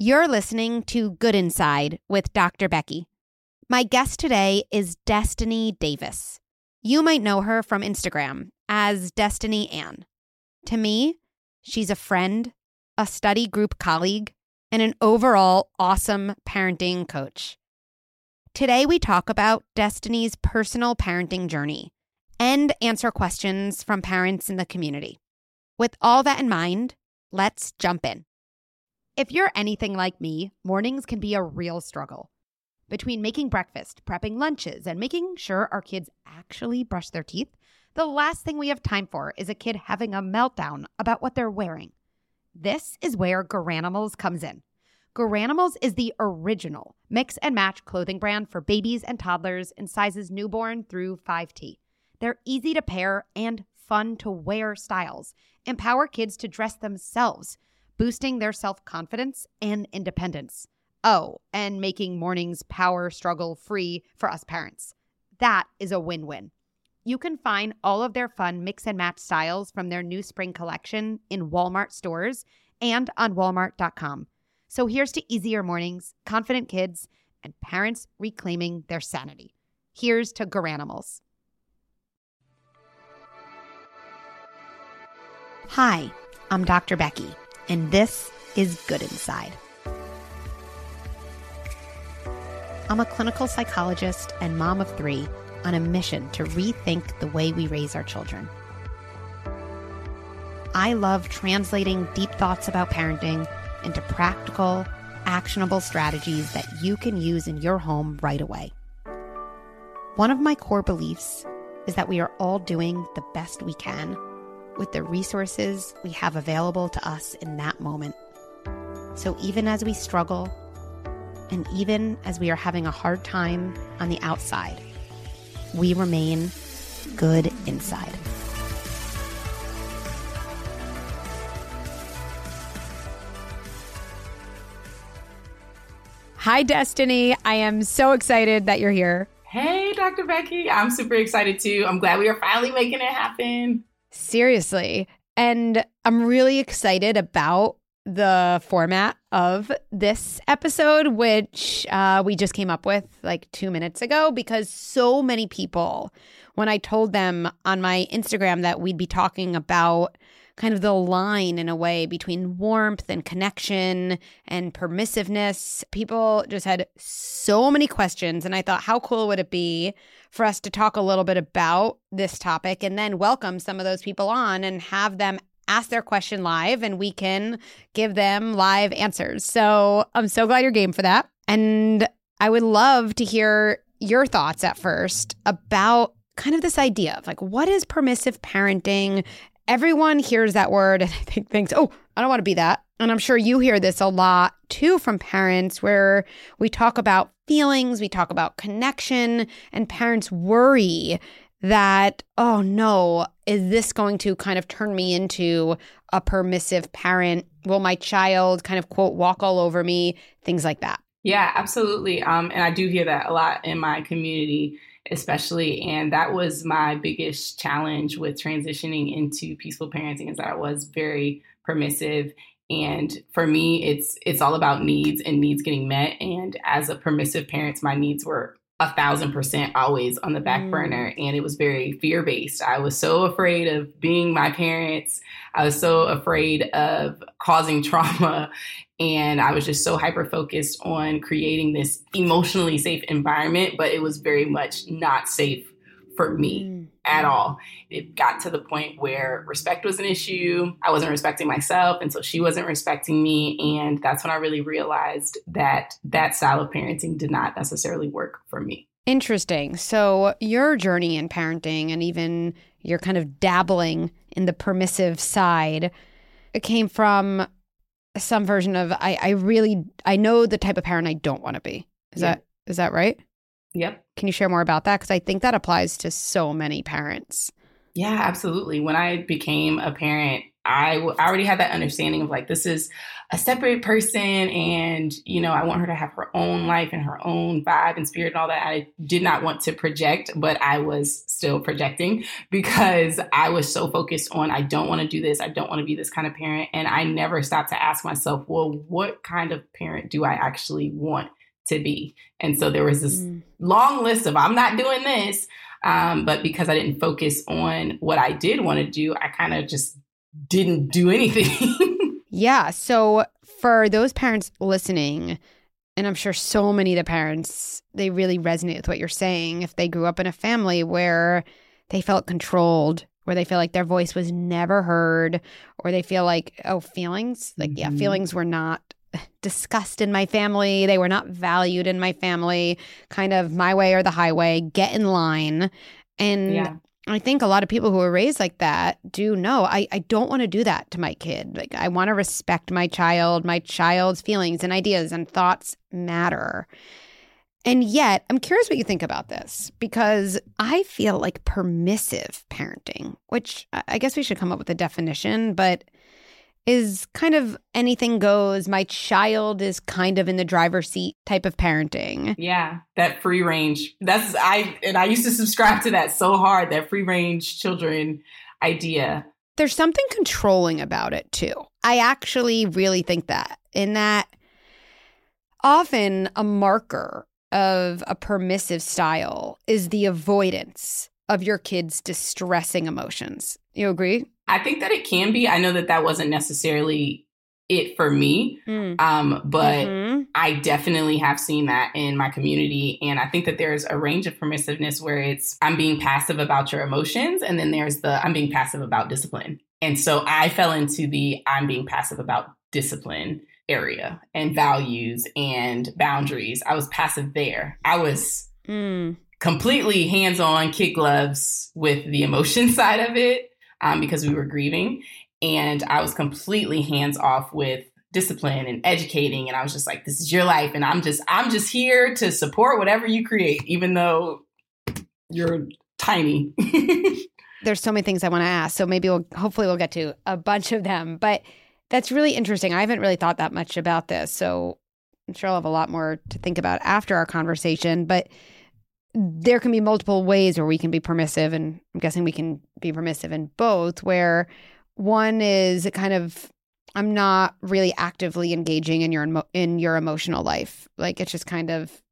You're listening to Good Inside with Dr. Becky. My guest today is Destini Davis. You might know her from Instagram as Destini Ann. To me, she's a friend, a study group colleague, and an overall awesome parenting coach. Today, we talk about Destini's personal parenting journey and answer questions from parents in the community. With all that in mind, let's jump in. If you're anything like me, mornings can be a real struggle. Between making breakfast, prepping lunches, and making sure our kids actually brush their teeth, the last thing we have time for is a kid having a meltdown about what they're wearing. This is where Garanimals comes in. Garanimals is the original mix and match clothing brand for babies and toddlers in sizes newborn through 5T. They're easy to pair and fun to wear styles, empower kids to dress themselves boosting their self confidence and independence. Oh, and making mornings power struggle free for us parents. That is a win win. You can find all of their fun mix and match styles from their new spring collection in Walmart stores and on walmart.com. So here's to easier mornings, confident kids, and parents reclaiming their sanity. Here's to Garanimals. Hi, I'm Dr. Becky and this is Good Inside. I'm a clinical psychologist and mom of three on a mission to rethink the way we raise our children. I love translating deep thoughts about parenting into practical, actionable strategies that you can use in your home right away. One of my core beliefs is that we are all doing the best we can with the resources we have available to us in that moment. So even as we struggle, and even as we are having a hard time on the outside, we remain good inside. Hi, Destini. I am so excited that you're here. Hey, Dr. Becky. I'm super excited too. I'm glad we are finally making it happen. Seriously. And I'm really excited about the format of this episode, which uh, we just came up with like two minutes ago, because so many people, when I told them on my Instagram that we'd be talking about kind of the line in a way between warmth and connection and permissiveness. People just had so many questions. And I thought, how cool would it be for us to talk a little bit about this topic and then welcome some of those people on and have them ask their question live and we can give them live answers. So I'm so glad you're game for that. And I would love to hear your thoughts at first about kind of this idea of like what is permissive parenting everyone hears that word and I think thinks, oh, I don't want to be that. And I'm sure you hear this a lot too from parents where we talk about feelings, we talk about connection, and parents worry that, oh no, is this going to kind of turn me into a permissive parent? Will my child kind of quote walk all over me? Things like that. Yeah, absolutely. Um, and I do hear that a lot in my community especially. And that was my biggest challenge with transitioning into peaceful parenting is that I was very permissive. And for me, it's it's all about needs and needs getting met. And as a permissive parent, my needs were a thousand percent always on the back mm. burner and it was very fear based. I was so afraid of being my parents. I was so afraid of causing trauma. And I was just so hyper focused on creating this emotionally safe environment, but it was very much not safe for me mm. At mm-hmm. all. It got to the point where respect was an issue. I wasn't respecting myself, and so she wasn't respecting me. And that's when I really realized that that style of parenting did not necessarily work for me. Interesting. So, your journey in parenting and even your kind of dabbling in the permissive side came from some version of I, I really I know the type of parent I don't want to be. Is yeah. that is that right? Yep. Can you share more about that? Because I think that applies to so many parents. Yeah, absolutely. When I became a parent, I, w- I already had that understanding of like, this is a separate person. And, you know, I want her to have her own life and her own vibe and spirit and all that. I did not want to project, but I was still projecting because I was so focused on, I don't want to do this. I don't want to be this kind of parent. And I never stopped to ask myself, well, what kind of parent do I actually want to be? And so there was this mm. long list of, I'm not doing this. Um, but because I didn't focus on what I did want to do, I kind of just didn't do anything. yeah. So for those parents listening, and I'm sure so many of the parents, they really resonate with what you're saying. If they grew up in a family where they felt controlled, where they feel like their voice was never heard, or they feel like, oh, feelings, like, mm-hmm. yeah, feelings were not discussed in my family. They were not valued in my family, kind of my way or the highway, get in line. And yeah. I think a lot of people who are raised like that do know I, I don't want to do that to my kid. Like, I want to respect my child. My child's feelings and ideas and thoughts matter. And yet, I'm curious what you think about this because I feel like permissive parenting, which I guess we should come up with a definition, but is kind of anything goes. My child is kind of in the driver's seat type of parenting. Yeah, that free range. That's I and I used to subscribe to that so hard, that free range children idea. There's something controlling about it too. I actually really think that in that often a marker of a permissive style is the avoidance of your kids' distressing emotions. You agree? I think that it can be. I know that that wasn't necessarily it for me, mm. um, but mm-hmm. I definitely have seen that in my community. And I think that there's a range of permissiveness where it's I'm being passive about your emotions, and then there's the I'm being passive about discipline. And so I fell into the I'm being passive about discipline area and values and boundaries. I was passive there. I was mm. completely hands on, kid gloves with the emotion side of it um, because we were grieving. And I was completely hands off with discipline and educating. And I was just like, this is your life. And I'm just, I'm just here to support whatever you create, even though you're tiny. There's so many things I want to ask. So maybe we'll, hopefully we'll get to a bunch of them. But that's really interesting. I haven't really thought that much about this. So I'm sure I'll have a lot more to think about after our conversation. But there can be multiple ways where we can be permissive and i'm guessing we can be permissive in both where one is kind of i'm not really actively engaging in your in your emotional life. Like it's just kind of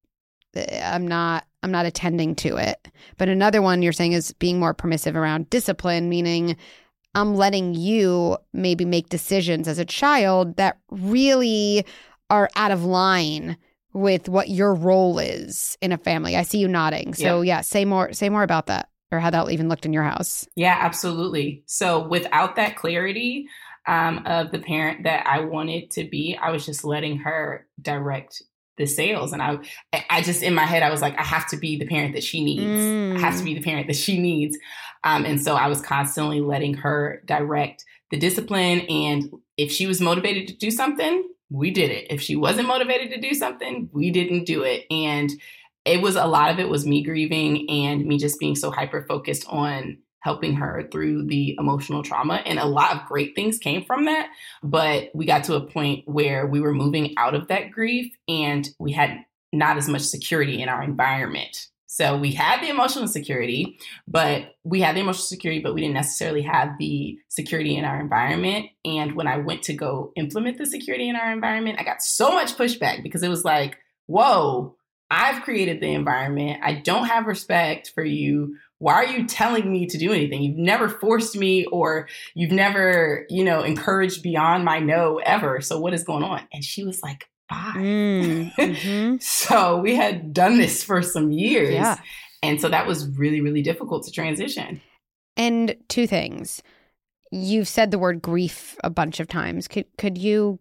eh, i'm not i'm not attending to it. But another one you're saying is being more permissive around discipline meaning i'm letting you maybe make decisions as a child that really are out of line with what your role is in a family. I see you nodding. So yeah, yeah say more say more about that or how that even looked in your house. Yeah, absolutely. So without that clarity um, of the parent that I wanted to be, I was just letting her direct the sales and I I just in my head I was like I have to be the parent that she needs. Mm. I have to be the parent that she needs. Um, and so I was constantly letting her direct the discipline and if she was motivated to do something, we did it. If she wasn't motivated to do something, we didn't do it. And it was a lot of it was me grieving and me just being so hyper focused on helping her through the emotional trauma. And a lot of great things came from that. But we got to a point where we were moving out of that grief and we had not as much security in our environment. So we had the emotional security, but we had the emotional security, but we didn't necessarily have the security in our environment. And when I went to go implement the security in our environment, I got so much pushback because it was like, whoa, I've created the environment. I don't have respect for you. Why are you telling me to do anything? You've never forced me or you've never, you know, encouraged beyond my no ever. So what is going on? And she was like, five. Mm, mm-hmm. so we had done this for some years. Yeah. And so that was really, really difficult to transition. And two things. You've said the word grief a bunch of times. Could could you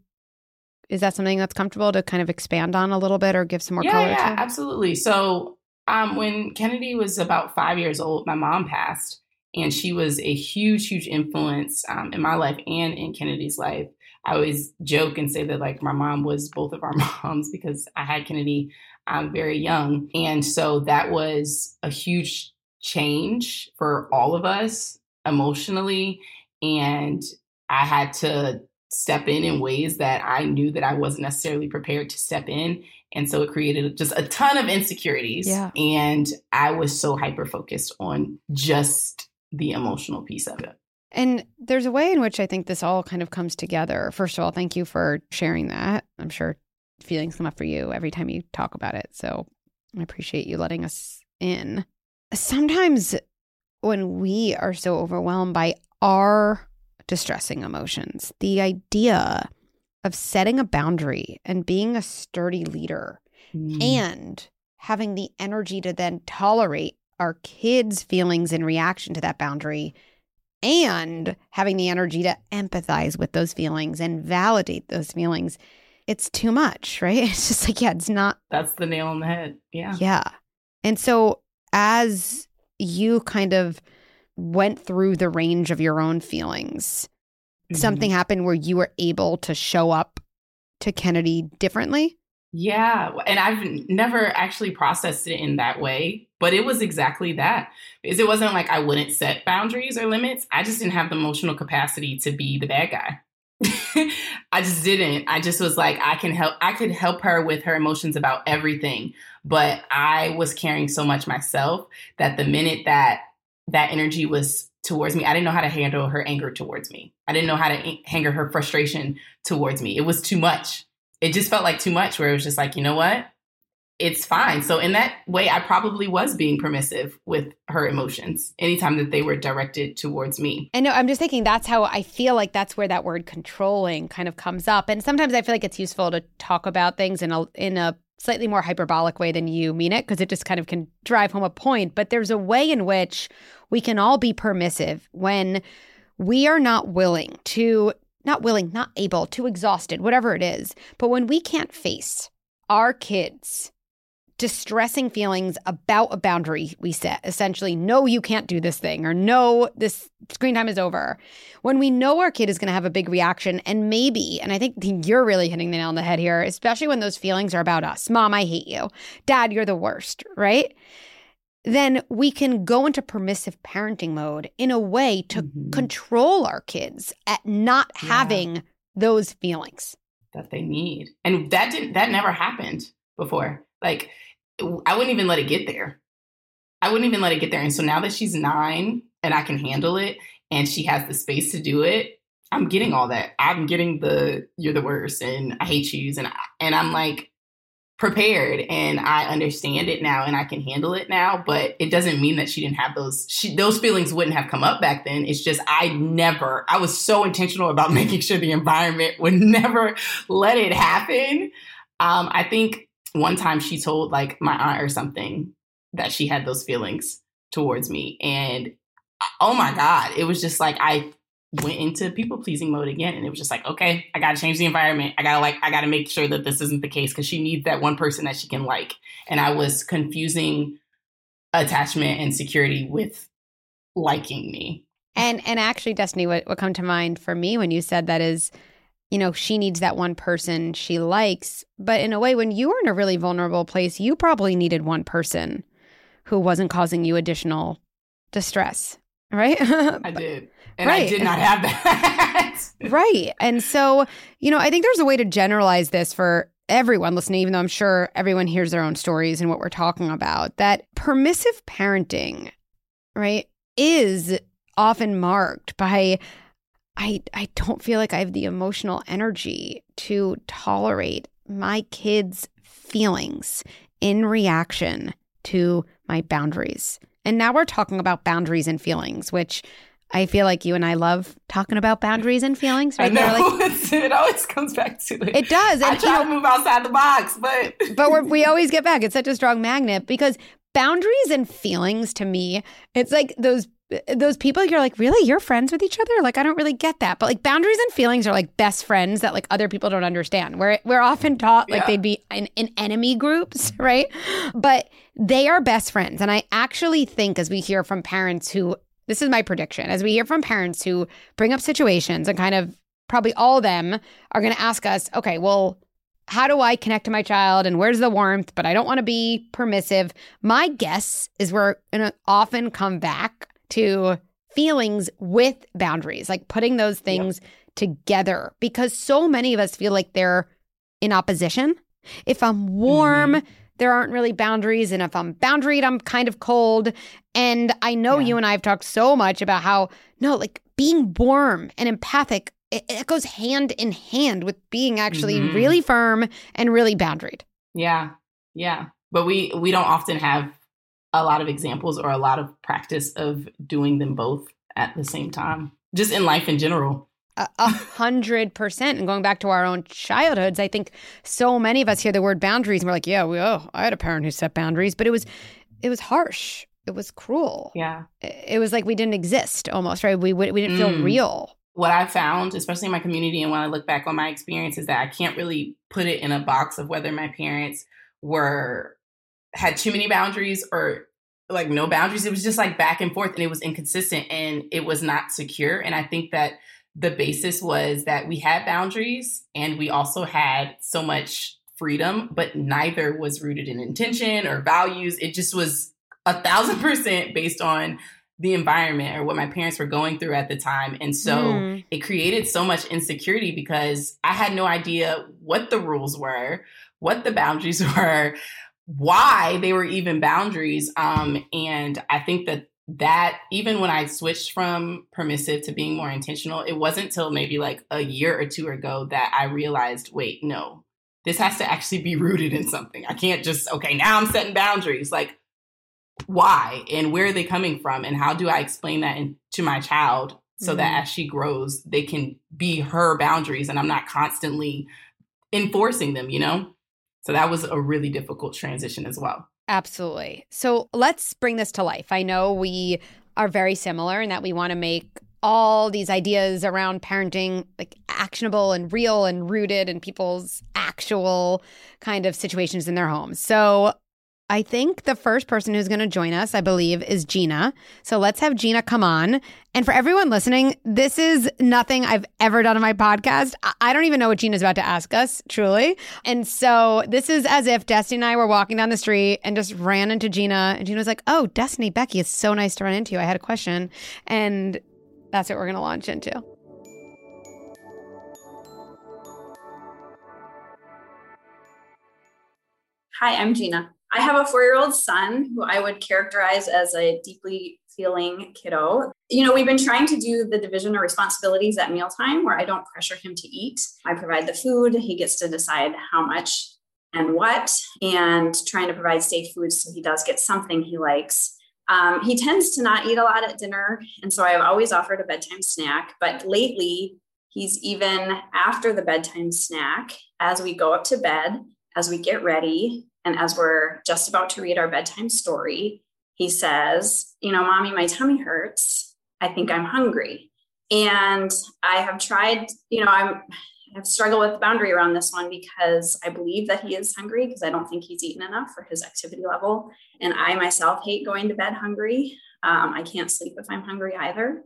is that something that's comfortable to kind of expand on a little bit or give some more yeah, color yeah, to? Absolutely. So um, when Kennedy was about five years old, my mom passed, and she was a huge, huge influence um, in my life and in Kennedy's life. I always joke and say that like my mom was both of our moms because I had Kennedy um, very young. And so that was a huge change for all of us emotionally. And I had to step in in ways that I knew that I wasn't necessarily prepared to step in. And so it created just a ton of insecurities. Yeah. And I was so hyper focused on just the emotional piece of it. And there's a way in which I think this all kind of comes together. First of all, thank you for sharing that. I'm sure feelings come up for you every time you talk about it. So I appreciate you letting us in. Sometimes when we are so overwhelmed by our distressing emotions, the idea of setting a boundary and being a sturdy leader Mm. and having the energy to then tolerate our kids' feelings in reaction to that boundary and having the energy to empathize with those feelings and validate those feelings. It's too much, right? It's just like, yeah, it's not, That's the nail on the head. Yeah. yeah. And so as you kind of went through the range of your own feelings, Mhm. something happened where you were able to show up to Kennedy differently. Yeah. And I've never actually processed it in that way, but it was exactly that. Because it wasn't like I wouldn't set boundaries or limits. I just didn't have the emotional capacity to be the bad guy. I just didn't. I just was like, I can help, I could help her with her emotions about everything. But I was carrying so much myself that the minute that that energy was towards me, I didn't know how to handle her anger towards me. I didn't know how to handle her frustration towards me. It was too much it just felt like too much where it was just like you know what it's fine so in that way i probably was being permissive with her emotions anytime that they were directed towards me I know. I'm just thinking that's how I feel like that's where that word controlling kind of comes up. And sometimes I feel like it's useful to talk about things in a in a slightly more hyperbolic way than you mean it because it just kind of can drive home a point. But there's a way in which we can all be permissive when we are not willing to not willing, not able, too exhausted, whatever it is. But when we can't face our kids distressing feelings about a boundary we set, essentially, no, you can't do this thing, or no, this screen time is over. When we know our kid is going to have a big reaction, and maybe, and I think you're really hitting the nail on the head here, especially when those feelings are about us Mom, I hate you. Dad, you're the worst, right? Then we can go into permissive parenting mode in a way to Mhm. control our kids at not Yeah. having those feelings. that they need and that didn't that never happened before like i wouldn't even let it get there i wouldn't even let it get there and so now that she's nine and i can handle it and she has the space to do it i'm getting all that i'm getting the you're the worst and i hate yous and I, and i'm like prepared and I understand it now and I can handle it now, but it doesn't mean that she didn't have those she, those feelings wouldn't have come up back then. It's just I never I was so intentional about making sure the environment would never let it happen. Um, I think one time she told like my aunt or something that she had those feelings towards me and oh my god, it was just like I went into people pleasing mode again and it was just like okay i gotta change the environment. I gotta like i gotta make sure that this isn't the case because she needs that one person that she can like. And i was confusing attachment and security with liking me. And and actually, Destini, what what come to mind for me when you said that is, you know, she needs that one person she likes. But in a way, when you were in a really vulnerable place, you probably needed one person who wasn't causing you additional distress, right? i did and i did not have that right. And so, you know, I think there's a way to generalize this for everyone listening, even though I'm sure everyone hears their own stories and what we're talking about, that permissive parenting, right, is often marked by I I don't feel like I have the emotional energy to tolerate my kids' feelings in reaction to my boundaries. And now we're talking about boundaries and feelings, which I feel like you and I love talking about boundaries and feelings, i right? know like it always comes back to it it does. i And, you try know, to move outside the box but but we're, we always get back. It's such a strong magnet because boundaries and feelings to me, it's like those those people you're like, really, you're friends with each other? Like, I don't really get that. But like boundaries and feelings are like best friends that like other people don't understand. We're we're often taught like Yeah. they'd be in, in enemy groups, right? But they are best friends. And I actually think as we hear from parents who this is my prediction, as we hear from parents who bring up situations and kind of probably all of them are going to ask us, okay, well, how do I connect to my child and where's the warmth? But I don't want to be permissive. My guess is we're going to often come back to feelings with boundaries, like putting those things yep. together because so many of us feel like they're in opposition. If I'm warm, mm-hmm. there aren't really boundaries. And if I'm boundaried, I'm kind of cold. And I know yeah. you and I have talked so much about how, no, like being warm and empathic, it, it goes hand in hand with being actually mm-hmm. really firm and really boundaried. Yeah. Yeah. But we we don't often have a lot of examples or a lot of practice of doing them both at the same time, just in life in general. A hundred percent. And going back to our own childhoods, I think so many of us hear the word boundaries and we're like, yeah, we, oh, I had a parent who set boundaries, but it was, it was harsh. It was cruel. Yeah. It was like we didn't exist almost, right? We, we didn't feel mm. real. What I found, especially in my community and when I look back on my experience, is that I can't really put it in a box of whether my parents were had too many boundaries or like no boundaries. It was just like back and forth and it was inconsistent and it was not secure. And I think that the basis was that we had boundaries and we also had so much freedom, but neither was rooted in intention or values. It just was a thousand percent based on the environment or what my parents were going through at the time. And so mm. it created so much insecurity because I had no idea what the rules were, what the boundaries were, why they were even boundaries. Um, and I think that that even when I switched from permissive to being more intentional, it wasn't till maybe like a year or two ago that I realized, wait, no, this has to actually be rooted in something. I can't just, okay, now I'm setting boundaries. Like, why and where are they coming from? And how do I explain that in, to my child so mm-hmm. that as she grows, they can be her boundaries and I'm not constantly enforcing them, you know? So that was a really difficult transition as well. Absolutely. So let's bring this to life. I know we are very similar in that we want to make all these ideas around parenting like actionable and real and rooted in people's actual kind of situations in their homes. So I think the first person who's going to join us, I believe, is Gina. So let's have Gina come on. And for everyone listening, this is nothing I've ever done on my podcast. I don't even know what Gina's about to ask us, truly. And so this is as if Destini and I were walking down the street and just ran into Gina. And Gina was like, Oh, Destini, Becky, it's so nice to run into you. I had a question. And that's what we're going to launch into. Hi, I'm Gina. I have a four year old son who I would characterize as a deeply feeling kiddo. You know, we've been trying to do the division of responsibilities at mealtime where I don't pressure him to eat. I provide the food, he gets to decide how much and what, and trying to provide safe food so he does get something he likes. Um, he tends to not eat a lot at dinner, and so I've always offered a bedtime snack. But lately, he's even after the bedtime snack, as we go up to bed, as we get ready, and as we're just about to read our bedtime story, he says, You know, mommy, my tummy hurts. I think I'm hungry. And I have tried, you know, I'm, I've struggled with the boundary around this one because I believe that he is hungry because I don't think he's eaten enough for his activity level. And I myself hate going to bed hungry. Um, I can't sleep if I'm hungry either.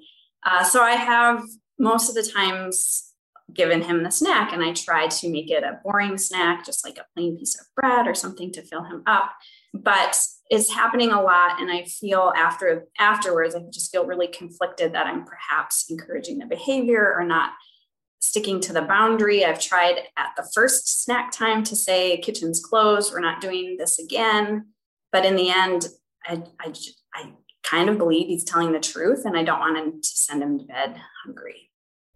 Uh, so I have most of the times given him the snack and I tried to make it a boring snack, just like a plain piece of bread or something to fill him up. But it's happening a lot. And I feel after afterwards, I just feel really conflicted that I'm perhaps encouraging the behavior or not sticking to the boundary. I've tried at the first snack time to say kitchen's closed, we're not doing this again. But in the end, I, I, I kind of believe he's telling the truth and I don't want him to send him to bed hungry.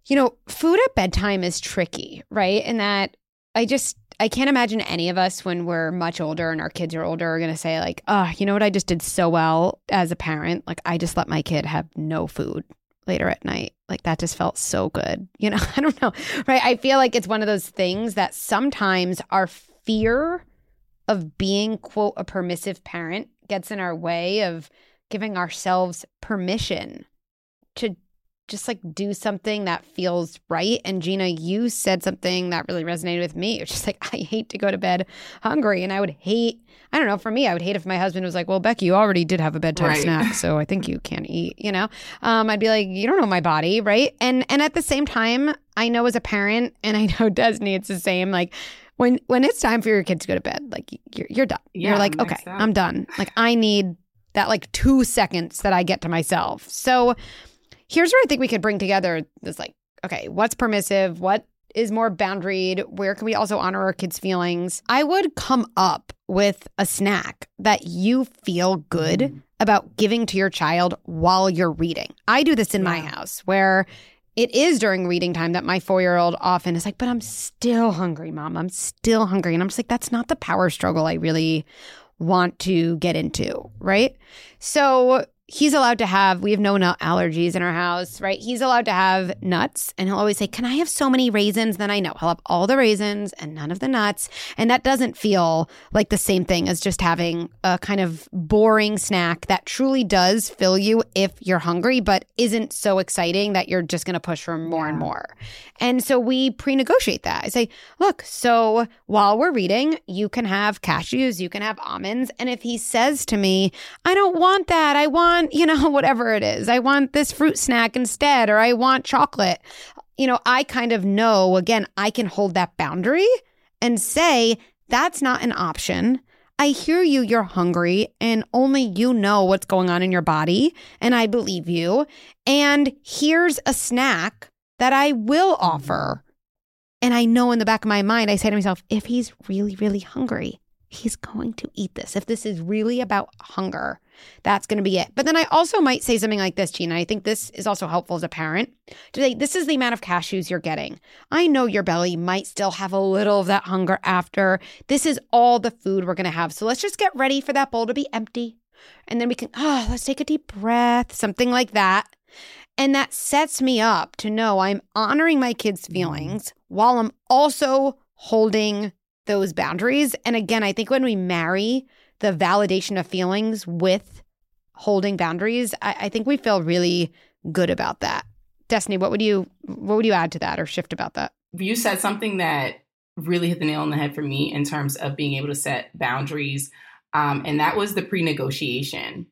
You know, food at bedtime is tricky, right? And that I just I can't imagine any of us when we're much older and our kids are older are going to say like, "Oh, you know what I just did so well as a parent? Like I just let my kid have no food later at night. Like that just felt so good." You know, I don't know. Right? I feel like it's one of those things that sometimes our fear of being quote a permissive parent gets in our way of giving ourselves permission to just like do something that feels right. And Gina, you said something that really resonated with me. It's just like, I hate to go to bed hungry. And I would hate, I don't know, for me, I would hate if my husband was like, well, Becky, you already did have a bedtime right. snack. So I think you can't eat, you know? Um, I'd be like, you don't know my body. Right. And, and at the same time, I know as a parent, and I know Destini, it's the same. Like, when when it's time for your kids to go to bed, like you're you're done. Yeah, you're like, okay, I'm done. Like I need that like two seconds that I get to myself. So here's where I think we could bring together this like, okay, what's permissive? What is more boundaried? Where can we also honor our kids' feelings? I would come up with a snack that you feel good mm. about giving to your child while you're reading. I do this in yeah. my house where it is during reading time that my four year old often is like, but I'm still hungry, mom. I'm still hungry. And I'm just like, that's not the power struggle I really want to get into. Right. So he's allowed to have we have no nut allergies in our house right? He's allowed to have nuts and he'll always say can i have so many raisins? Then i know he'll have all the raisins and none of the nuts and that doesn't feel like the same thing as just having a kind of boring snack that truly does fill you if you're hungry but isn't so exciting that you're just going to push for more yeah. and more. And so we pre-negotiate that. I say look so while we're reading you can have cashews you can have almonds and if he says to me i don't want that i want want, you know, whatever it is. I want this fruit snack instead, or I want chocolate. You know, I kind of know, again, I can hold that boundary and say, that's not an option. I hear you, you're hungry, and only you know what's going on in your body. And I believe you. And here's a snack that I will offer. And I know in the back of my mind, I say to myself, if he's really, really hungry, he's going to eat this. If this is really about hunger, that's going to be it. But then I also might say something like this, Gina. I think this is also helpful as a parent to say, this is the amount of cashews you're getting. I know your belly might still have a little of that hunger after. This is all the food we're going to have. So let's just get ready for that bowl to be empty. And then we can, oh, let's take a deep breath, something like that. And that sets me up to know I'm honoring my kids' mm. feelings while I'm also holding those boundaries. And again, I think when we marry the validation of feelings with holding boundaries, I, I think we feel really good about that. Destini, what would you what would you add to that or shift about that? You said something that really hit the nail on the head for me in terms of being able to set boundaries. Um, and that was the pre negotiation.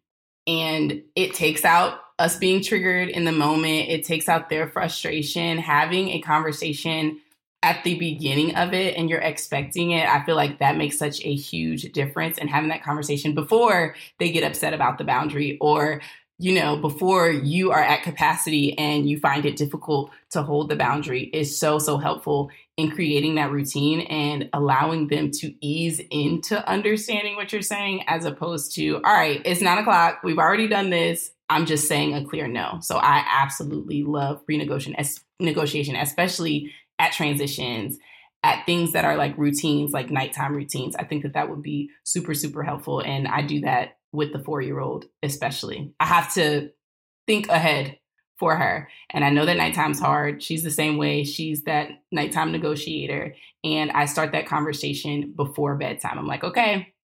And it takes out us being triggered in the moment, it takes out their frustration, having a conversation at the beginning of it and you're expecting it, I feel like that makes such a huge difference. And having that conversation before they get upset about the boundary or you know, before you are at capacity and you find it difficult to hold the boundary is so, so helpful in creating that routine and allowing them to ease into understanding what you're saying as opposed to, all right, it's nine o'clock. We've already done this. I'm just saying a clear no. So I absolutely love pre-negotiation, especially at transitions, at things that are like routines, like nighttime routines. I think that that would be super, super helpful. And I do that with the four year old, especially. I have to think ahead for her. And I know that nighttime's hard. She's the same way. She's that nighttime negotiator. And I start that conversation before bedtime. I'm like, okay,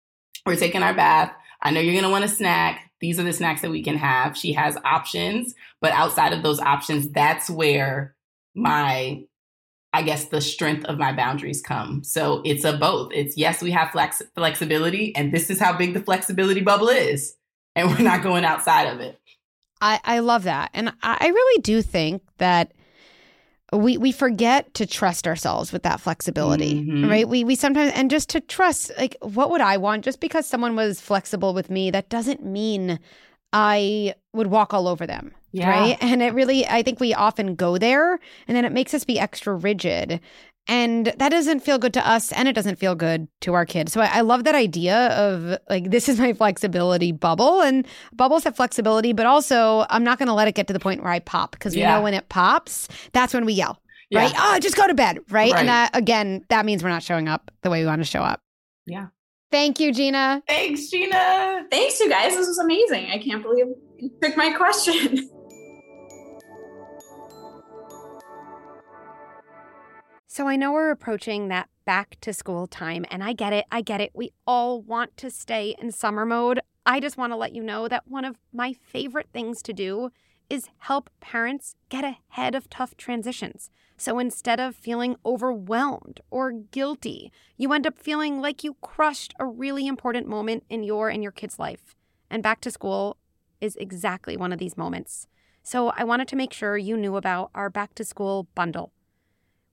we're taking our bath. I know you're going to want a snack. These are the snacks that we can have. She has options, but outside of those options, that's where my I guess the strength of my boundaries come. So it's a both. It's yes, we have flex- flexibility, and this is how big the flexibility bubble is, and we're not going outside of it. I, I love that, and I really do think that we we forget to trust ourselves with that flexibility, mm-hmm. right? We we sometimes and just to trust, like, what would I want? Just because someone was flexible with me, that doesn't mean I would walk all over them. Yeah. Right. And it really, I think we often go there and then it makes us be extra rigid. And that doesn't feel good to us and it doesn't feel good to our kids. So I, I love that idea of like, this is my flexibility bubble. And bubbles have flexibility, but also I'm not going to let it get to the point where I pop because we yeah. know when it pops, that's when we yell. Yeah. Right. Oh, just go to bed. Right? right. And that, again, that means we're not showing up the way we want to show up. Yeah. Thank you, Gina. Thanks, Gina. Thanks, you guys. This was amazing. I can't believe you took my question. So I know we're approaching that back to school time, and I get it. I get it. We all want to stay in summer mode. I just want to let you know that one of my favorite things to do is help parents get ahead of tough transitions. So instead of feeling overwhelmed or guilty, you end up feeling like you crushed a really important moment in your and your kid's life. And back to school is exactly one of these moments. So I wanted to make sure you knew about our back to school bundle.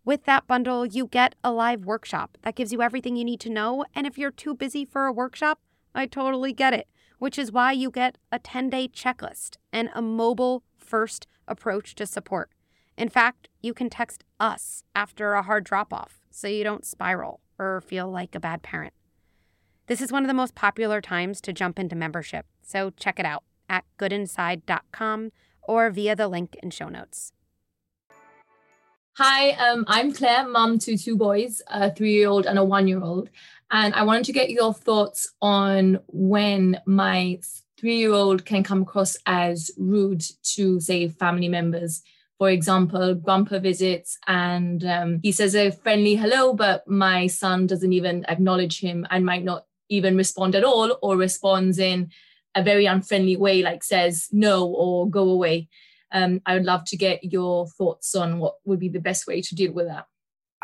With that bundle, you get a live workshop that gives you everything you need to know. And if you're too busy for a workshop, I totally get it, which is why you get a 10 day checklist and a mobile first approach to support. In fact, you can text us after a hard drop off so you don't spiral or feel like a bad parent. This is one of the most popular times to jump into membership, so check it out at goodinside.com or via the link in show notes. Hi, um, I'm Claire, mum to two boys, a three year old and a one year old. And I wanted to get your thoughts on when my three year old can come across as rude to, say, family members. For example, grandpa visits and um, he says a friendly hello, but my son doesn't even acknowledge him and might not even respond at all or responds in a very unfriendly way, like says no or go away. Um, I would love to get your thoughts on what would be the best way to deal with that.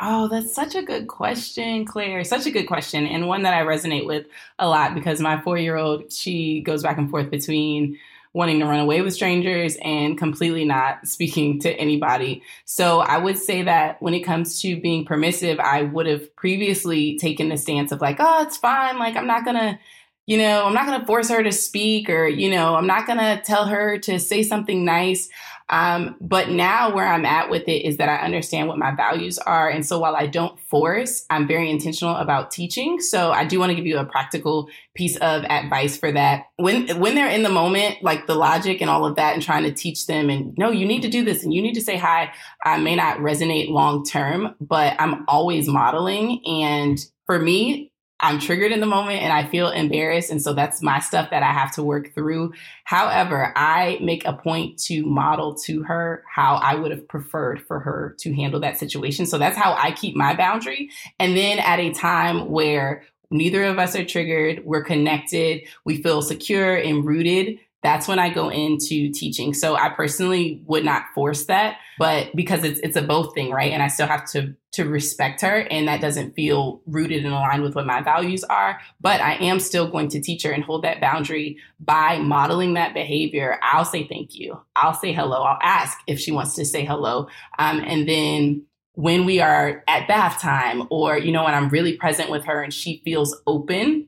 Oh, that's such a good question, Claire. Such a good question, and one that I resonate with a lot because my four year old, she goes back and forth between wanting to run away with strangers and completely not speaking to anybody. So I would say that when it comes to being permissive, I would have previously taken the stance of like, oh, it's fine. Like, I'm not going to you know, I'm not going to force her to speak or, you know, I'm not going to tell her to say something nice. Um, but now where I'm at with it is that I understand what my values are. And so while I don't force, I'm very intentional about teaching. So I do want to give you a practical piece of advice for that. When, when they're in the moment, like the logic and all of that and trying to teach them and no, you need to do this and you need to say hi, I may not resonate long term, but I'm always modeling. And for me, I'm triggered in the moment and I feel embarrassed. And so that's my stuff that I have to work through. However, I make a point to model to her how I would have preferred for her to handle that situation. So that's how I keep my boundary. And then at a time where neither of us are triggered, we're connected, we feel secure and rooted, that's when I go into teaching. So I personally would not force that, but because it's it's a both thing, right? And I still have to to respect her and that doesn't feel rooted and aligned with what my values are, but I am still going to teach her and hold that boundary by modeling that behavior. I'll say thank you. I'll say hello. I'll ask if she wants to say hello. Um, and then when we are at bath time or you know when I'm really present with her and she feels open,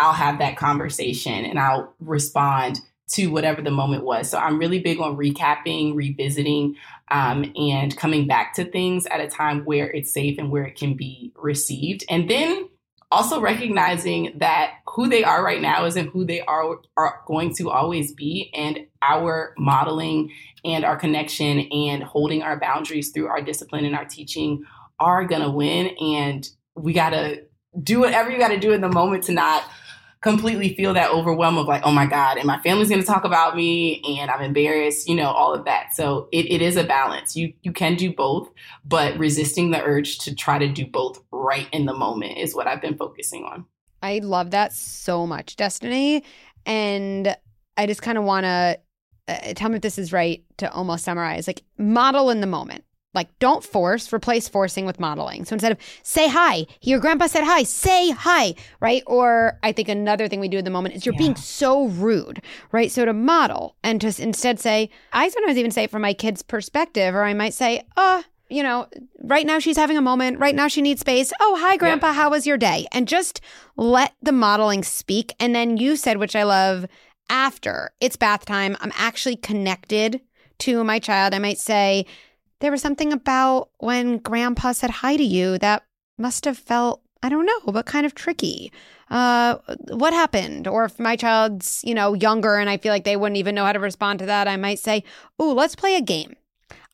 I'll have that conversation and I'll respond to whatever the moment was. So I'm really big on recapping, revisiting, um, and coming back to things at a time where it's safe and where it can be received. And then also recognizing that who they are right now isn't who they are are going to always be and our modeling and our connection and holding our boundaries through our discipline and our teaching are going to win and we got to do whatever you got to do in the moment to not completely feel that overwhelm of like, oh my God, and my family's gonna talk about me and I'm embarrassed, you know, all of that. So it, it is a balance. You you can do both, but resisting the urge to try to do both right in the moment is what I've been focusing on. I love that so much, Destini. And I just kind of want to uh, tell me if this is right to almost summarize like model in the moment like don't force replace forcing with modeling so instead of say hi your grandpa said hi say hi right or i think another thing we do at the moment is you're yeah. being so rude right so to model and to instead say i sometimes even say it from my kid's perspective or i might say oh you know, right now she's having a moment. Right now she needs space. Oh, hi, Grandpa. Yeah. How was your day? And just let the modeling speak. And then you said, which I love, after it's bath time, I'm actually connected to my child. I might say, there was something about when grandpa said hi to you that must have felt, I don't know, but kind of tricky. Uh, what happened? Or if my child's, you know, younger and I feel like they wouldn't even know how to respond to that, I might say, Oh, let's play a game.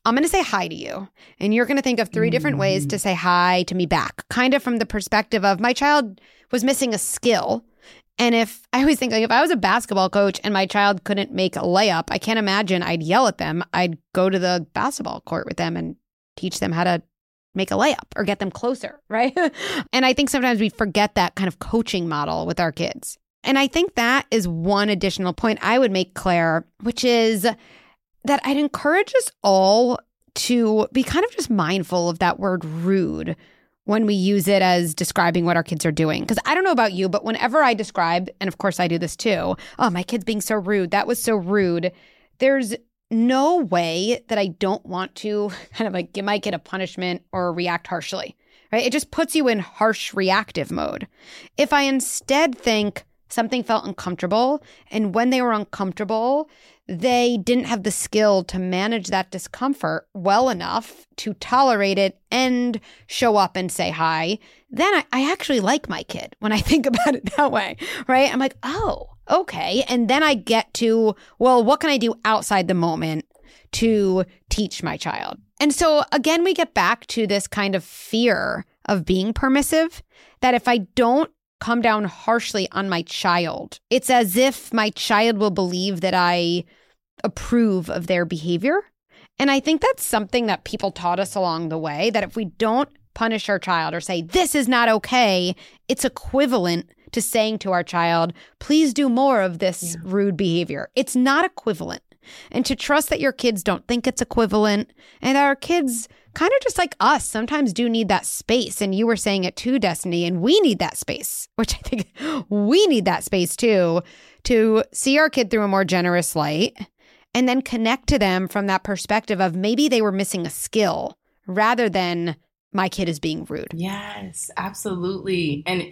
I'm going to say hi to you. And you're going to think of three different ways to say hi to me back, kind of from the perspective of my child was missing a skill and if I always think like if I was a basketball coach and my child couldn't make a layup, I can't imagine I'd yell at them. I'd go to the basketball court with them and teach them how to make a layup or get them closer, right? and I think sometimes we forget that kind of coaching model with our kids. And I think that is one additional point I would make, Claire, which is that I'd encourage us all to be kind of just mindful of that word rude when we use it as describing what our kids are doing. Because I don't know about you, but whenever I describe, and of course I do this too, oh, my kid's being so rude. That was so rude. There's no way that I don't want to kind of like give my kid a punishment or react harshly, right? It just puts you in harsh reactive mode. If I instead think, something felt uncomfortable. And when they were uncomfortable, they didn't have the skill to manage that discomfort well enough to tolerate it and show up and say hi. Then I, I actually like my kid when I think about it that way, right? I'm like, oh, okay. And then I get to, well, what can I do outside the moment to teach my child? And so again, we get back to this kind of fear of being permissive that if I don't come down harshly on my child, it's as if my child will believe that I approve of their behavior. And I think that's something that people taught us along the way that if we don't punish our child or say, this is not okay, it's equivalent to saying to our child, please do more of this yeah. rude behavior. It's not equivalent. And to trust that your kids don't think it's equivalent and our kids kind of just like us sometimes do need that space. And you were saying it too, Destini, and we need that space, which I think we need that space too, to see our kid through a more generous light and then connect to them from that perspective of maybe they were missing a skill rather than my kid is being rude. Yes, absolutely. And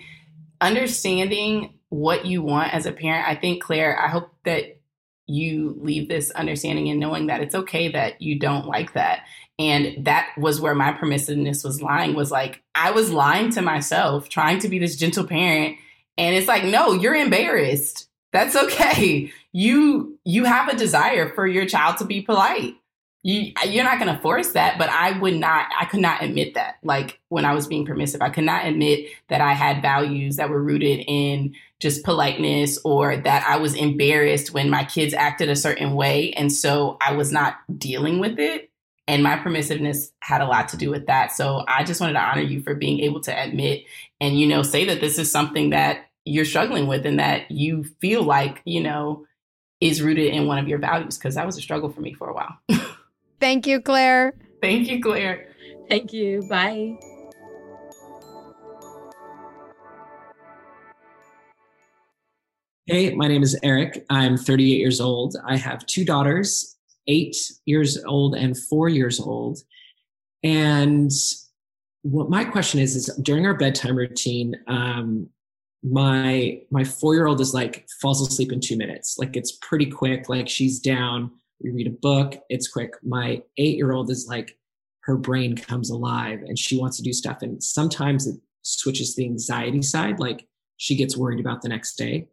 understanding what you want as a parent, I think, Claire, I hope that you leave this understanding and knowing that it's okay that you don't like that. And that was where my permissiveness was lying was like, I was lying to myself, trying to be this gentle parent. And it's like, no, you're embarrassed. That's okay. You you have a desire for your child to be polite. You you're not going to force that, but I would not I could not admit that. Like when I was being permissive, I could not admit that I had values that were rooted in just politeness or that I was embarrassed when my kids acted a certain way and so I was not dealing with it. And my permissiveness had a lot to do with that. So I just wanted to honor you for being able to admit and, you know, say that this is something that you're struggling with and that you feel like, you know, is rooted in one of your values because that was a struggle for me for a while. Thank you, Claire. Thank you, Claire. Thank you. Bye. Hey, my name is Eric. I'm 38 years old. I have two daughters, eight years old and four years old. And what my question is is during our bedtime routine, um, my my four year old is like falls asleep in two minutes. Like it's pretty quick. Like she's down. We read a book. It's quick. My eight year old is like her brain comes alive and she wants to do stuff. And sometimes it switches the anxiety side. Like she gets worried about the next day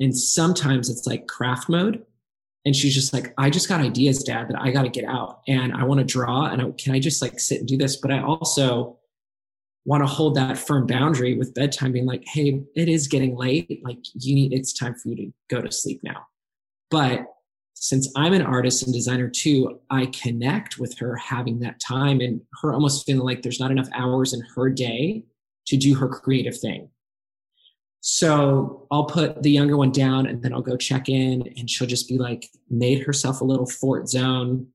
and sometimes it's like craft mode. And she's just like i just got ideas dad that i got to get out and i want to draw and I, can i just like sit and do this? But i also want to hold that firm boundary with bedtime being like hey it is getting late. Like you need it's time for you to go to sleep now. But since i'm an artist and designer too i connect with her having that time and her almost feeling like there's not enough hours in her day to do her creative thing so i'll put the younger one down and then i'll go check in and she'll just be like made herself a little fort zone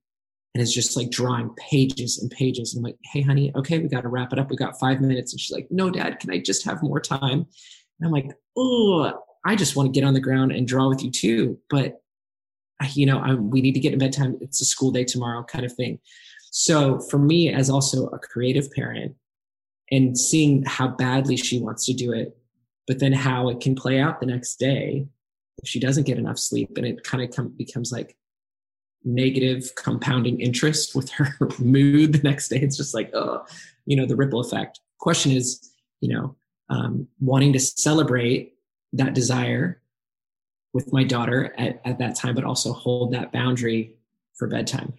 and is just like drawing pages and pages. And I'm like, hey, honey, okay, we got to wrap it up. We got five minutes. And she's like, no, dad, can I just have more time? And I'm like, oh, I just want to get on the ground and draw with you too. But, you know, I, we need to get in bedtime. It's a school day tomorrow kind of thing. So for me, as also a creative parent, and seeing how badly she wants to do it, but then how it can play out the next day if she doesn't get enough sleep, and it kind of becomes like negative compounding interest with her mood the next day. It's just like, oh, you know, the ripple effect. Question is, you know, um, wanting to celebrate that desire with my daughter at, at that time, but also hold that boundary for bedtime.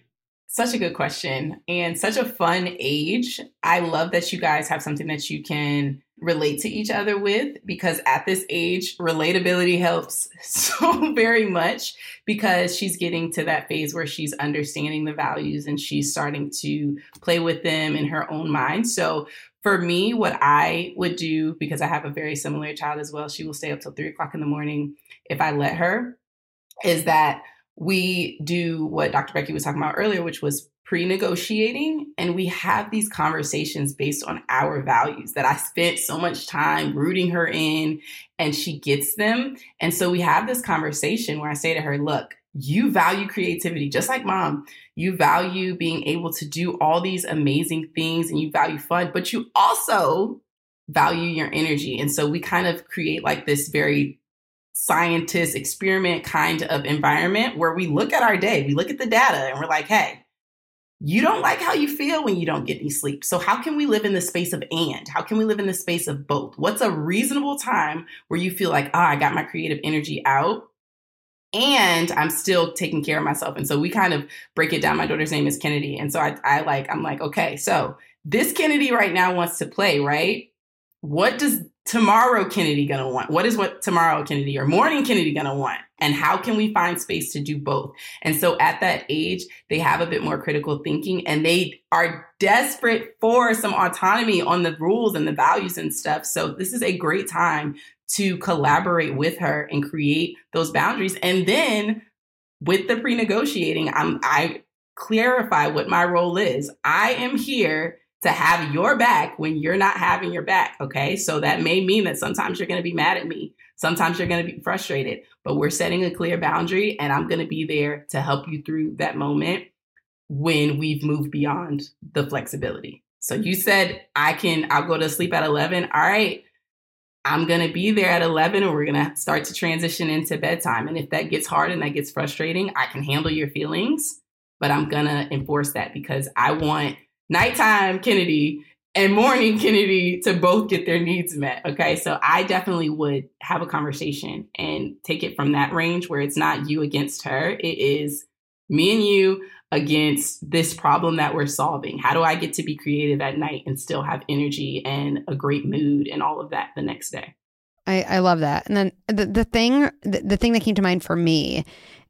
Such a good question and such a fun age. I love that you guys have something that you can relate to each other with because at this age, relatability helps so very much because she's getting to that phase where she's understanding the values and she's starting to play with them in her own mind. So for me, what I would do, because I have a very similar child as well, she will stay up till three o'clock in the morning if I let her, is that we do what Dr. Becky was talking about earlier, which was pre negotiating. And we have these conversations based on our values that I spent so much time rooting her in, and she gets them. And so we have this conversation where I say to her, Look, you value creativity just like mom. You value being able to do all these amazing things and you value fun, but you also value your energy. And so we kind of create like this very scientist experiment kind of environment where we look at our day, we look at the data, and we're like, hey, you don't like how you feel when you don't get any sleep. So, how can we live in the space of and? How can we live in the space of both? What's a reasonable time where you feel like, oh, I got my creative energy out and I'm still taking care of myself? And so we kind of break it down. My daughter's name is Kennedy. And so I, I like, I'm like, okay, so this Kennedy right now wants to play, right? What does tomorrow Kennedy gonna want? What is what tomorrow Kennedy or morning Kennedy gonna want? And how can we find space to do both? And so at that age, they have a bit more critical thinking and they are desperate for some autonomy on the rules and the values and stuff. So this is a great time to collaborate with her and create those boundaries. And then with the pre-negotiating, I'm I clarify what my role is. I am here to have your back when you're not having your back. Okay. So that may mean that sometimes you're going to be mad at me. Sometimes you're going to be frustrated, but we're setting a clear boundary and I'm going to be there to help you through that moment when we've moved beyond the flexibility. So you said I can, I'll go to sleep at 11. All right. I'm going to be there at 11 and we're going to start to transition into bedtime. And if that gets hard and that gets frustrating, I can handle your feelings, but I'm going to enforce that because I want nighttime Kennedy and morning Kennedy to both get their needs met. Okay. So I definitely would have a conversation and take it from that range where it's not you against her. It is me and you against this problem that we're solving. How do I get to be creative at night and still have energy and a great mood and all of that the next day? I, I love that. And then the, the thing, the, the thing that came to mind for me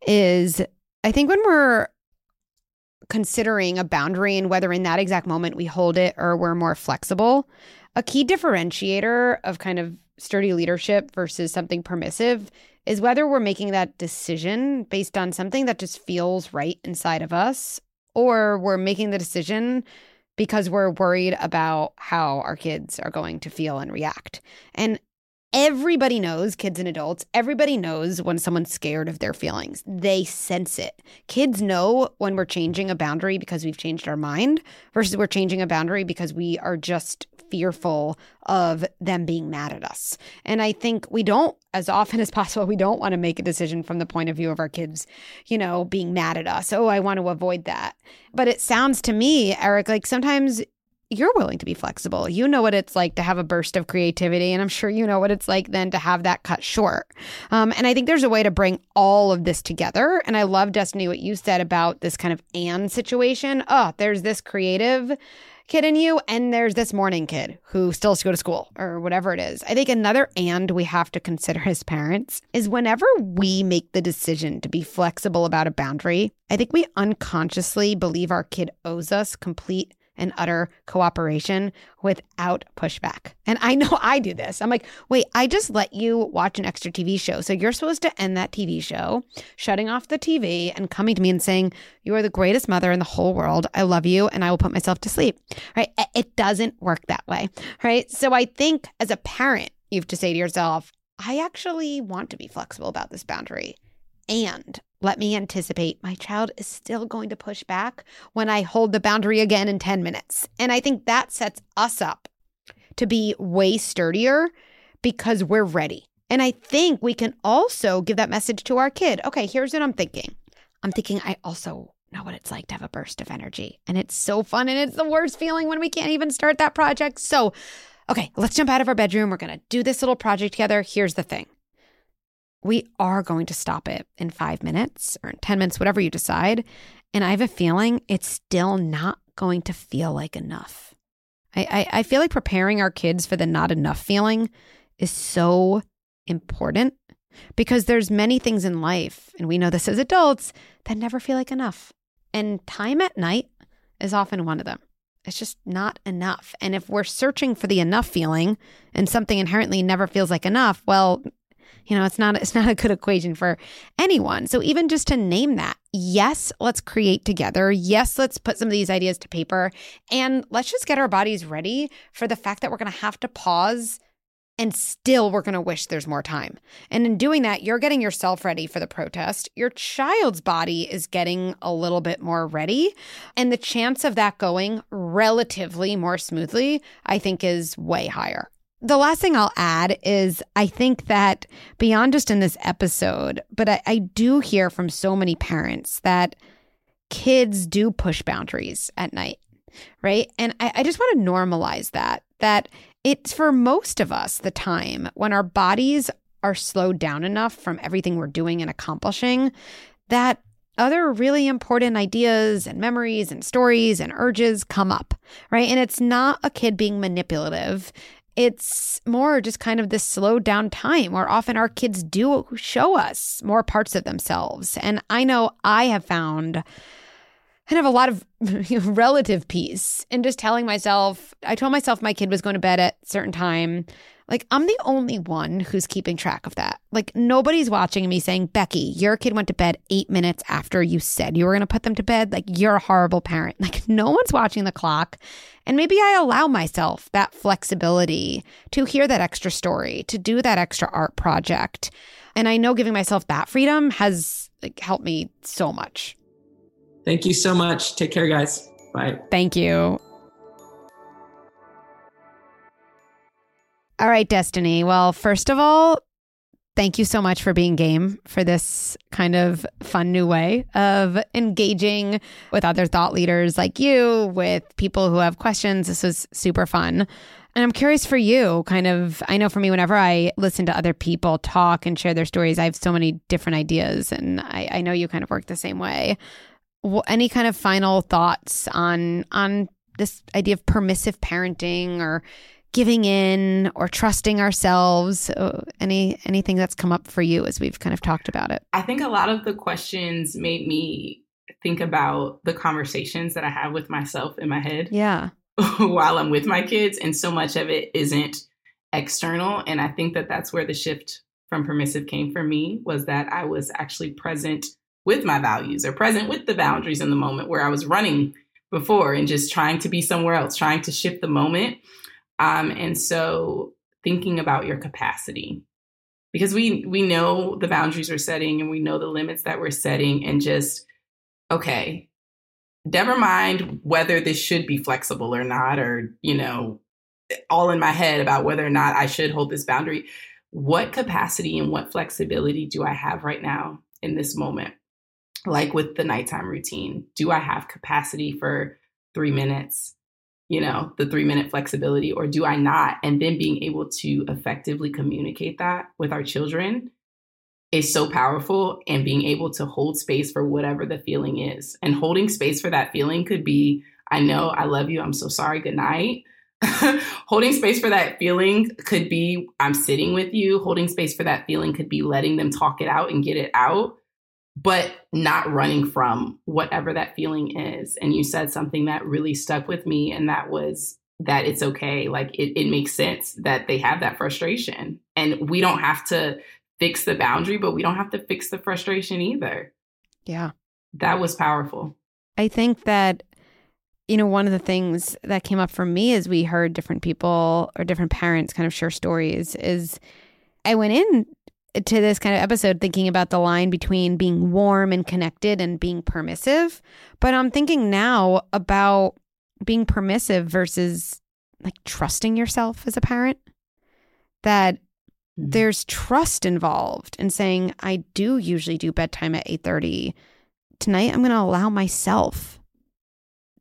is I think when we're considering a boundary and whether in that exact moment we hold it or we're more flexible. A key differentiator of kind of sturdy leadership versus something permissive is whether we're making that decision based on something that just feels right inside of us or we're making the decision because we're worried about how our kids are going to feel and react. And Everybody knows, kids and adults, everybody knows when someone's scared of their feelings. They sense it. Kids know when we're changing a boundary because we've changed our mind versus we're changing a boundary because we are just fearful of them being mad at us. And I think we don't, as often as possible, we don't want to make a decision from the point of view of our kids, you know, being mad at us. Oh, I want to avoid that. But it sounds to me, Eric, like sometimes you're willing to be flexible. You know what it's like to have a burst of creativity, and I'm sure you know what it's like then to have that cut short. Um, and I think there's a way to bring all of this together. And I love, Destini, what you said about this kind of and situation. Oh, there's this creative kid in you, and there's this morning kid who still has to go to school or whatever it is. I think another and we have to consider as parents is whenever we make the decision to be flexible about a boundary, I think we unconsciously believe our kid owes us complete and utter cooperation without pushback. And I know I do this. I'm like, wait, I just let you watch an extra TV show. So you're supposed to end that TV show, shutting off the TV and coming to me and saying, You are the greatest mother in the whole world. I love you and I will put myself to sleep. Right? It doesn't work that way. Right. So I think as a parent, you have to say to yourself, I actually want to be flexible about this boundary. And let me anticipate my child is still going to push back when I hold the boundary again in 10 minutes. And I think that sets us up to be way sturdier because we're ready. And I think we can also give that message to our kid. Okay, here's what I'm thinking. I'm thinking I also know what it's like to have a burst of energy. And it's so fun. And it's the worst feeling when we can't even start that project. So, okay, let's jump out of our bedroom. We're going to do this little project together. Here's the thing we are going to stop it in five minutes or in 10 minutes, whatever you decide. And I have a feeling it's still not going to feel like enough. I, I, I feel like preparing our kids for the not enough feeling is so important because there's many things in life, and we know this as adults, that never feel like enough. And time at night is often one of them. It's just not enough. And if we're searching for the enough feeling and something inherently never feels like enough, well, you know, it's not it's not a good equation for anyone. So even just to name that, yes, let's create together. Yes, let's put some of these ideas to paper and let's just get our bodies ready for the fact that we're going to have to pause and still we're going to wish there's more time. And in doing that, you're getting yourself ready for the protest. Your child's body is getting a little bit more ready. And the chance of that going relatively more smoothly, I think, is way higher the last thing I'll add is I think that beyond just in this episode, but I, I do hear from so many parents that kids do push boundaries at night, right? And I, I just want to normalize that, that it's for most of us the time when our bodies are slowed down enough from everything we're doing and accomplishing that other really important ideas and memories and stories and urges come up, right? And it's not a kid being manipulative. It's more just kind of this slowed down time where often our kids do show us more parts of themselves. And I know I have found kind of a lot of relative peace in just telling myself, I told myself my kid was going to bed at certain time. Like I'm the only one who's keeping track of that. Like nobody's watching me saying, Becky, your kid went to bed eight minutes after you said you were going to put them to bed. Like you're a horrible parent. Like no one's watching the clock. And maybe I allow myself that flexibility to hear that extra story, to do that extra art project. And I know giving myself that freedom has like, helped me so much. Thank you so much. Take care, guys. Bye. Thank you. All right, Destini. Well, first of all, thank you so much for being game for this kind of fun new way of engaging with other thought leaders like you, with people who have questions. This was super fun. And I'm curious for you, kind of, I know for me, whenever I listen to other people talk and share their stories, I have so many different ideas. And I, I know you kind of work the same way any kind of final thoughts on on this idea of permissive parenting or giving in or trusting ourselves. Any anything that's come up for you as we've kind of talked about it? I think a lot of the questions made me think about the conversations that i have with myself in my head yeah. while i'm with my kids and so much of it isn't external and i think that that's where the shift from permissive came for me was that i was actually present with my values or present with the boundaries in the moment where I was running before and just trying to be somewhere else, trying to shift the moment. Um, and so thinking about your capacity. Because we we know the boundaries we're setting and we know the limits that we're setting and just okay never mind whether this should be flexible or not or you know all in my head about whether or not I should hold this boundary. What capacity and what flexibility do I have right now in this moment? Like with the nighttime routine do i have capacity for three minutes you know the three minute flexibility or do i not? And then being able to effectively communicate that with our children is so powerful and being able to hold space for whatever the feeling is. And holding space for that feeling could be i know i love you i'm so sorry good night. Holding space for that feeling could be i'm sitting with you. Holding space for that feeling could be letting them talk it out and get it out but not running from whatever that feeling is. And you said something that really stuck with me, and that was that it's okay. Like it, it makes sense that they have that frustration. And we don't have to fix the boundary, but we don't have to fix the frustration either. Yeah. That was powerful. I think that, you know, one of the things that came up for me as we heard different people or different parents kind of share stories is I went in to this kind of episode thinking about the line between being warm and connected and being permissive. But I'm thinking now about being permissive versus like trusting yourself as a parent. That mm-hmm. there's trust involved in saying, I do usually do bedtime at 8:30. Tonight I'm gonna allow myself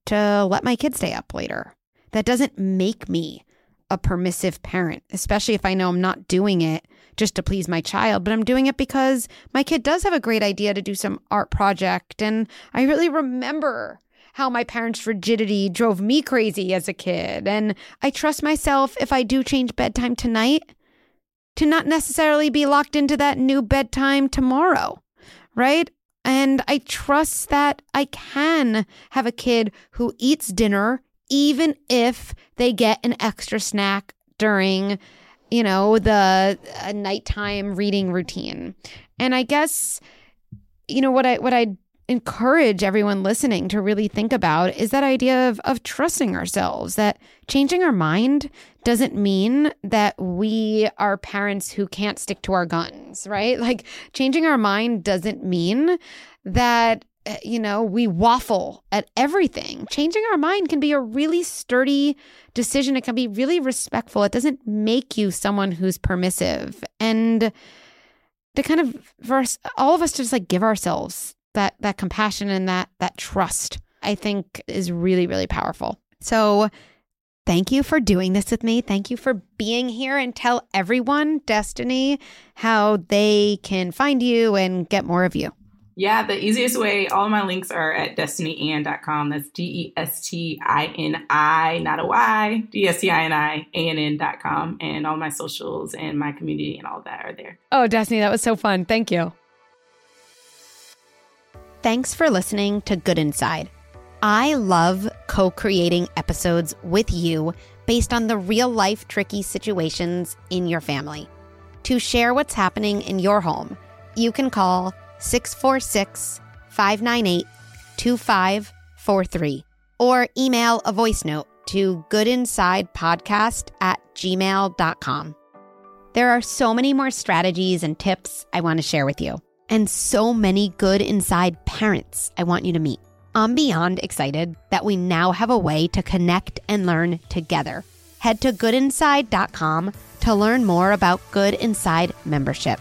to let my kids stay up later. That doesn't make me a permissive parent, especially if I know I'm not doing it just to please my child, but I'm doing it because my kid does have a great idea to do some art project. And I really remember how my parents' rigidity drove me crazy as a kid. And I trust myself if I do change bedtime tonight to not necessarily be locked into that new bedtime tomorrow, right? And I trust that I can have a kid who eats dinner even if they get an extra snack during you know, the nighttime reading routine. And I guess, you know, what I what I encourage everyone listening to really think about is that idea of of trusting ourselves that changing our mind doesn't mean that we are parents who can't stick to our guns, right? Like changing our mind doesn't mean that Eh, you know, we waffle at everything. Changing our mind can be a really sturdy decision. It can be really respectful. It doesn't make you someone who's permissive. And to kind of for us, all of us to just like give ourselves that that compassion and that that trust, I think is really, really powerful. So thank you for doing this with me. Thank you for being here and tell everyone, Destini, how they can find you and get more of you. Yeah, the easiest way, all my links are at destiniann.com. That's D E S T I N I, not a Y, D S T I N I, A N N.com. And all my socials and my community and all that are there. Oh, Destini, that was so fun. Thank you. Thanks for listening to Good Inside. I love co creating episodes with you based on the real life tricky situations in your family. To share what's happening in your home, you can call 646 598 2543 or email a voice note to goodinsidepodcast at gmail.com. There are so many more strategies and tips I want to share with you, and so many good inside parents I want you to meet. I'm beyond excited that we now have a way to connect and learn together. Head to goodinside.com to learn more about Good Inside membership.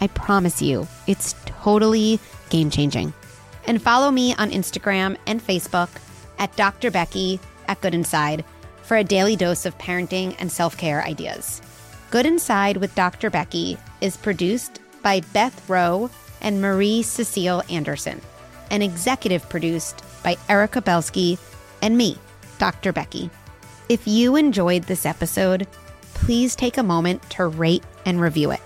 I promise you, it's totally game changing. And follow me on Instagram and Facebook at Dr. Becky at Good Inside for a daily dose of parenting and self care ideas. Good Inside with Dr. Becky is produced by Beth Rowe and Marie Cecile Anderson and executive produced by Erica Belsky and me, Dr. Becky. If you enjoyed this episode, please take a moment to rate and review it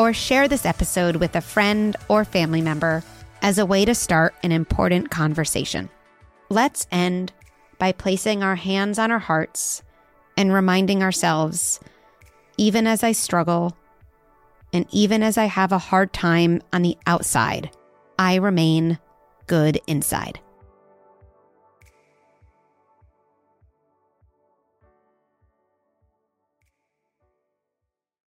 or share this episode with a friend or family member as a way to start an important conversation. Let's end by placing our hands on our hearts and reminding ourselves even as I struggle, and even as I have a hard time on the outside, I remain good inside.